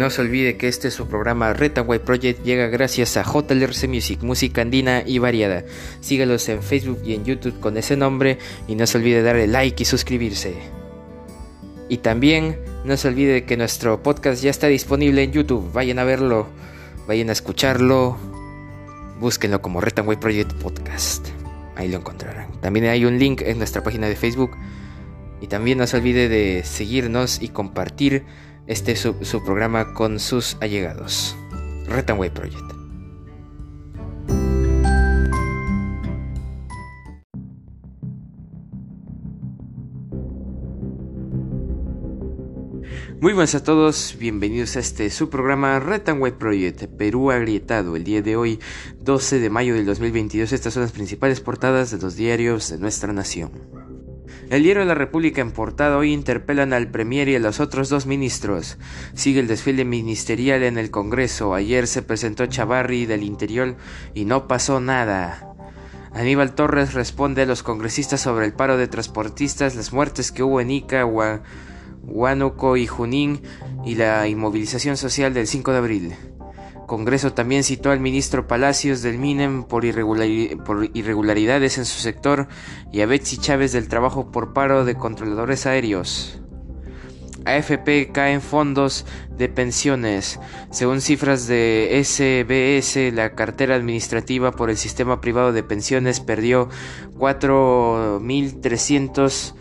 No se olvide que este su programa Retaway Project llega gracias a JLRC Music, música andina y variada. Sígalos en Facebook y en YouTube con ese nombre y no se olvide darle like y suscribirse. Y también no se olvide que nuestro podcast ya está disponible en YouTube. Vayan a verlo, vayan a escucharlo. Búsquenlo como Retaway Project Podcast. Ahí lo encontrarán. También hay un link en nuestra página de Facebook. Y también no se olvide de seguirnos y compartir este su, su programa con sus allegados. Retanway Project. Muy buenas a todos, bienvenidos a este su programa Retanway Project, Perú agrietado. El día de hoy, 12 de mayo del 2022, estas son las principales portadas de los diarios de nuestra nación. El diario de la República en portada hoy interpelan al Premier y a los otros dos ministros. Sigue el desfile ministerial en el Congreso. Ayer se presentó Chavarri del Interior y no pasó nada. Aníbal Torres responde a los congresistas sobre el paro de transportistas, las muertes que hubo en Ica, Huánuco y Junín y la inmovilización social del 5 de abril. Congreso también citó al ministro Palacios del MINEM por, irregularidades en su sector y a Betsy Chávez del trabajo por paro de controladores aéreos. AFP caen fondos de pensiones. Según cifras de SBS, la cartera administrativa por el sistema privado de pensiones perdió 4.300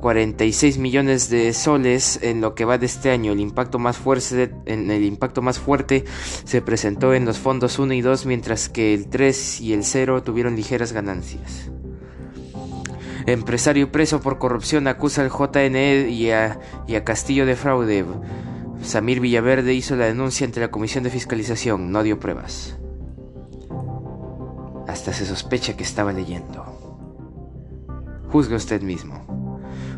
46 millones de soles en lo que va de este año. El impacto más fuerte, en el impacto más fuerte se presentó en los fondos 1 y 2, mientras que el 3 y el 0 tuvieron ligeras ganancias. Empresario preso por corrupción acusa al JNE y a, y a Castillo de fraude. Samir Villaverde hizo la denuncia ante la Comisión de Fiscalización, no dio pruebas. Hasta se sospecha que estaba leyendo. Juzgue usted mismo.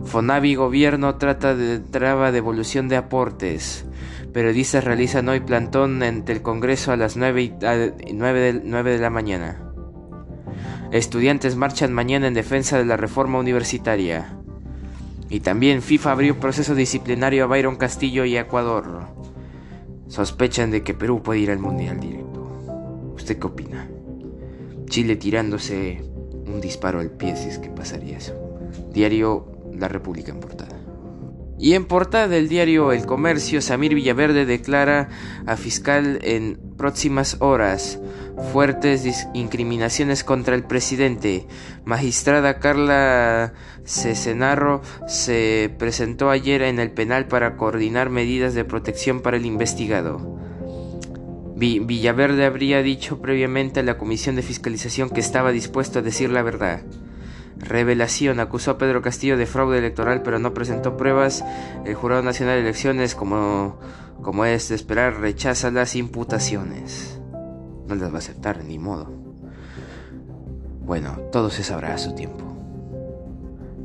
Fonavi Gobierno trata de traba devolución de aportes. Periodistas realizan hoy plantón ante el Congreso a las 9, de, la mañana. Estudiantes marchan mañana en defensa de la reforma universitaria. Y también FIFA abrió proceso disciplinario a Byron Castillo y Ecuador. Sospechan de que Perú puede ir al Mundial directo. ¿Usted qué opina? Chile tirándose un disparo al pie si es que pasaría eso. Diario la República en portada. Y en portada del diario El Comercio, Samir Villaverde declara a fiscal en próximas horas fuertes incriminaciones contra el presidente. Magistrada Carla Cesenarro se presentó ayer en el penal para coordinar medidas de protección para el investigado. Villaverde habría dicho previamente a la Comisión de Fiscalización que estaba dispuesto a decir la verdad. Revelación acusó a Pedro Castillo de fraude electoral pero no presentó pruebas. El Jurado Nacional de Elecciones, como, como es de esperar, rechaza las imputaciones. No las va a aceptar, ni modo. Bueno, todo se sabrá a su tiempo.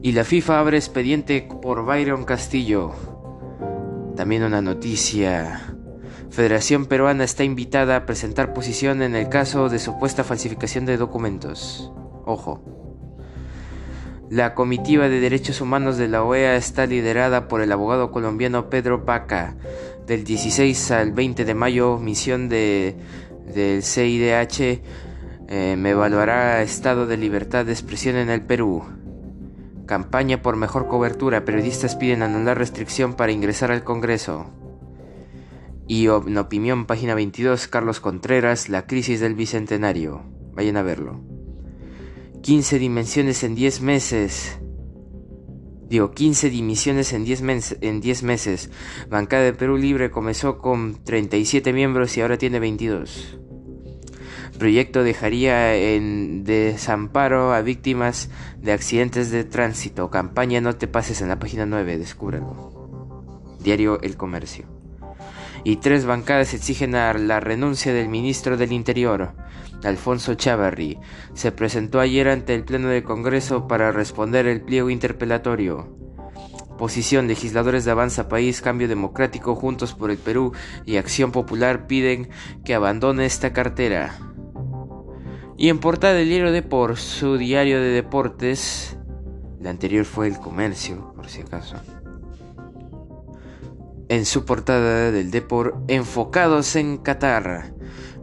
Y la FIFA abre expediente por Byron Castillo. También una noticia. Federación Peruana está invitada a presentar posición en el caso de supuesta falsificación de documentos. Ojo. La comitiva de derechos humanos de la OEA está liderada por el abogado colombiano Pedro Paca. Del 16 al 20 de mayo, misión de, del CIDH eh, me evaluará estado de libertad de expresión en el Perú. Campaña por mejor cobertura. Periodistas piden anular restricción para ingresar al Congreso. Y en opinión, página 22, Carlos Contreras, la crisis del Bicentenario. Vayan a verlo. 15 dimensiones en 10 meses. Digo, 15 dimisiones en 10, en 10 meses. Bancada de Perú Libre comenzó con 37 miembros y ahora tiene 22. Proyecto dejaría en desamparo a víctimas de accidentes de tránsito. Campaña No te pases en la página 9, descúbralo. Diario El Comercio. Y tres bancadas exigen la renuncia del ministro del Interior. Alfonso Chavarri, se presentó ayer ante el Pleno del Congreso para responder el pliego interpelatorio. Posición, legisladores de Avanza País, Cambio Democrático, Juntos por el Perú y Acción Popular piden que abandone esta cartera. Y en portada del diario de por su diario de deportes, la anterior fue el comercio, por si acaso. En su portada del Depor enfocados en Qatar.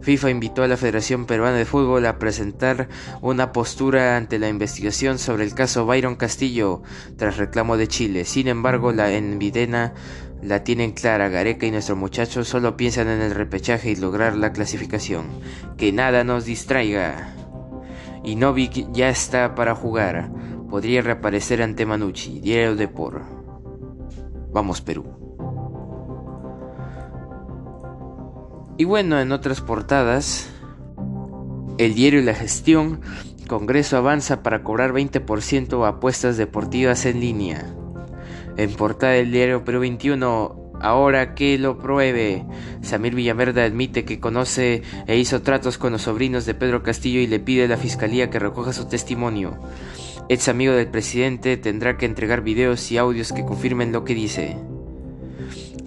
FIFA invitó a la Federación Peruana de Fútbol a presentar una postura ante la investigación sobre el caso Byron Castillo tras reclamo de Chile. Sin embargo, la envidena la tienen clara. Gareca y nuestros muchachos solo piensan en el repechaje y lograr la clasificación. Que nada nos distraiga. Y Novik ya está para jugar. Podría reaparecer ante Manucci. Diario de por. Vamos Perú. Y bueno, en otras portadas, el diario y la gestión, Congreso avanza para cobrar 20% apuestas deportivas en línea. En portada del diario Perú 21, ahora que lo pruebe, Samir Villaverde admite que conoce e hizo tratos con los sobrinos de Pedro Castillo y le pide a la fiscalía que recoja su testimonio. Ex amigo del presidente tendrá que entregar videos y audios que confirmen lo que dice.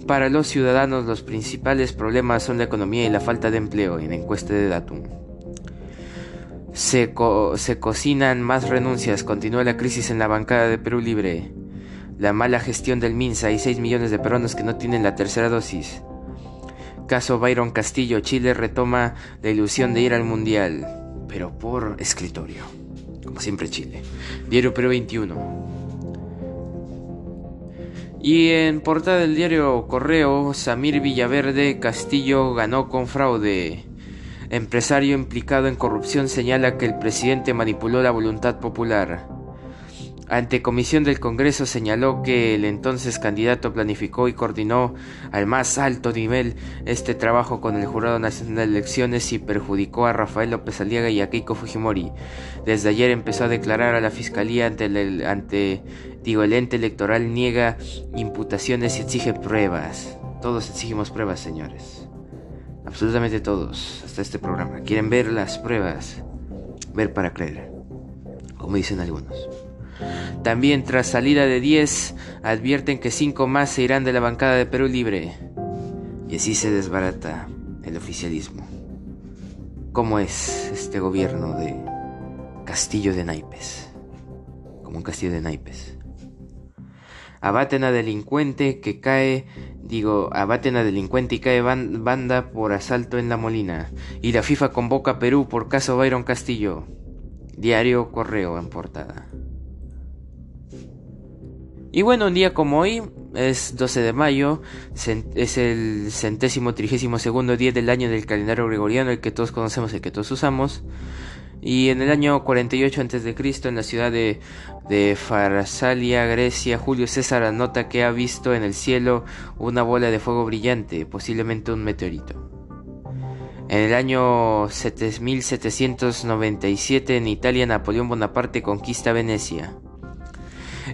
Para los ciudadanos los principales problemas son la economía y la falta de empleo en encuesta de Datum. Se, cocinan más renuncias, continúa la crisis en la bancada de Perú Libre. La mala gestión del MINSA y 6 millones de peruanos que no tienen la tercera dosis. Caso Byron Castillo, Chile retoma la ilusión de ir al Mundial, pero por escritorio. Como siempre Chile. Diario Perú 21. Y en portada del diario Correo, Samir Villaverde Castillo ganó con fraude. Empresario implicado en corrupción señala que el presidente manipuló la voluntad popular. Ante comisión del Congreso señaló que el entonces candidato planificó y coordinó al más alto nivel este trabajo con el Jurado Nacional de Elecciones y perjudicó a Rafael López Aliaga y a Keiko Fujimori. Desde ayer empezó a declarar a la Fiscalía ante el, ante, digo, ente electoral niega imputaciones y exige pruebas. Todos exigimos pruebas, señores. Absolutamente todos, hasta este programa. Quieren ver las pruebas. Ver para creer, como dicen algunos. También tras salida de 10, advierten que 5 más se irán de la bancada de Perú Libre. Y así se desbarata el oficialismo. ¿Cómo es este gobierno de castillo de naipes? Como un castillo de naipes. Abaten a delincuente que cae, digo, abaten a delincuente y cae banda por asalto en la Molina. Y la FIFA convoca a Perú por caso Byron Castillo. Diario Correo en portada. Y bueno, un día como hoy, es 12 de mayo, es el centésimo trigésimo segundo día del año del calendario gregoriano, el que todos conocemos, el que todos usamos. Y en el año 48 a.C., en la ciudad de, de Farsalia, Grecia, Julio César anota que ha visto en el cielo una bola de fuego brillante, posiblemente un meteorito. En el año 7797 en Italia, Napoleón Bonaparte conquista Venecia.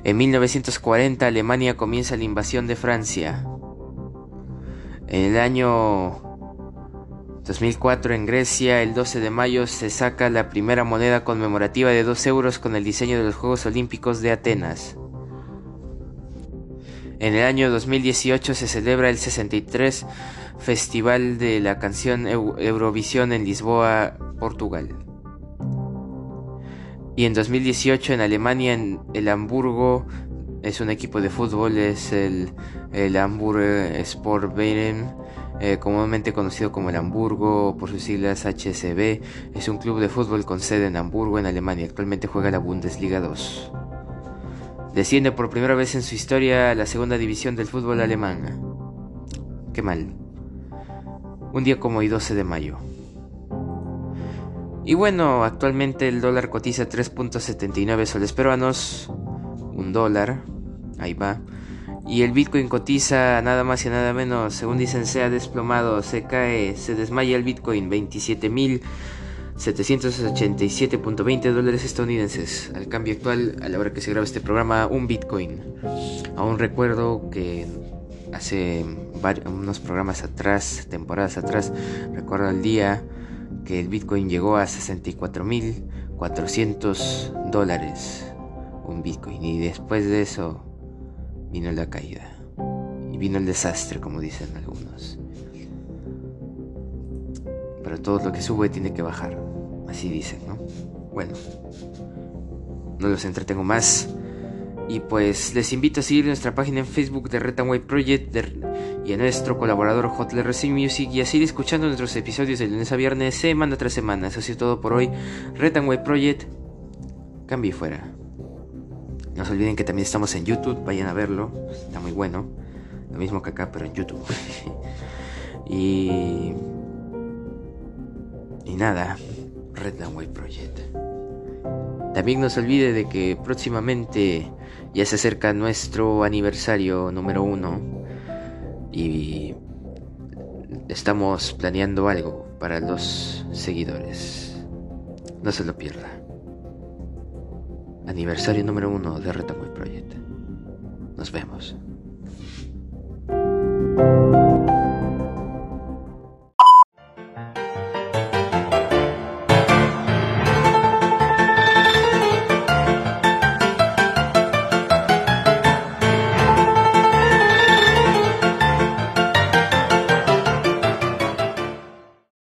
En 1940 Alemania comienza la invasión de Francia. En el año 2004 en Grecia, el 12 de mayo, se saca la primera moneda conmemorativa de 2 euros con el diseño de los Juegos Olímpicos de Atenas. En el año 2018 se celebra el 63 Festival de la Canción Eurovisión en Lisboa, Portugal. Y en 2018 en Alemania, en el Hamburgo, es un equipo de fútbol, es el, el Hamburg Sportverein, eh, comúnmente conocido como el Hamburgo por sus siglas HSB. Es un club de fútbol con sede en Hamburgo, en Alemania. Actualmente juega la Bundesliga 2. Desciende por primera vez en su historia a la segunda división del fútbol alemán. Qué mal. Un día como hoy 12 de mayo. Y bueno, actualmente el dólar cotiza 3.79 soles peruanos, un dólar, ahí va. Y el Bitcoin cotiza nada más y nada menos, según dicen, se ha desplomado, se cae, se desmaya el Bitcoin, 27.787.20 dólares estadounidenses. Al cambio actual, a la hora que se graba este programa, un Bitcoin. Aún recuerdo que hace unos programas atrás, temporadas atrás, recuerdo el día que el Bitcoin llegó a 64.400 dólares un Bitcoin y después de eso vino la caída y vino el desastre como dicen algunos. Pero todo lo que sube tiene que bajar, así dicen, ¿no? Bueno, no los entretengo más. Y pues les invito a seguir nuestra página en Facebook de Red Project y a nuestro colaborador Hotler Racing Music y a seguir escuchando nuestros episodios de lunes a viernes, semana tras semana. Eso ha sido todo por hoy. Red and Project, cambie fuera. No se olviden que también estamos en YouTube, vayan a verlo, está muy bueno. Lo mismo que acá, pero en YouTube. y. Y nada, White Project. También no se olvide de que próximamente ya se acerca nuestro aniversario número uno y estamos planeando algo para los seguidores. No se lo pierda. Aniversario número uno de White Project. Nos vemos.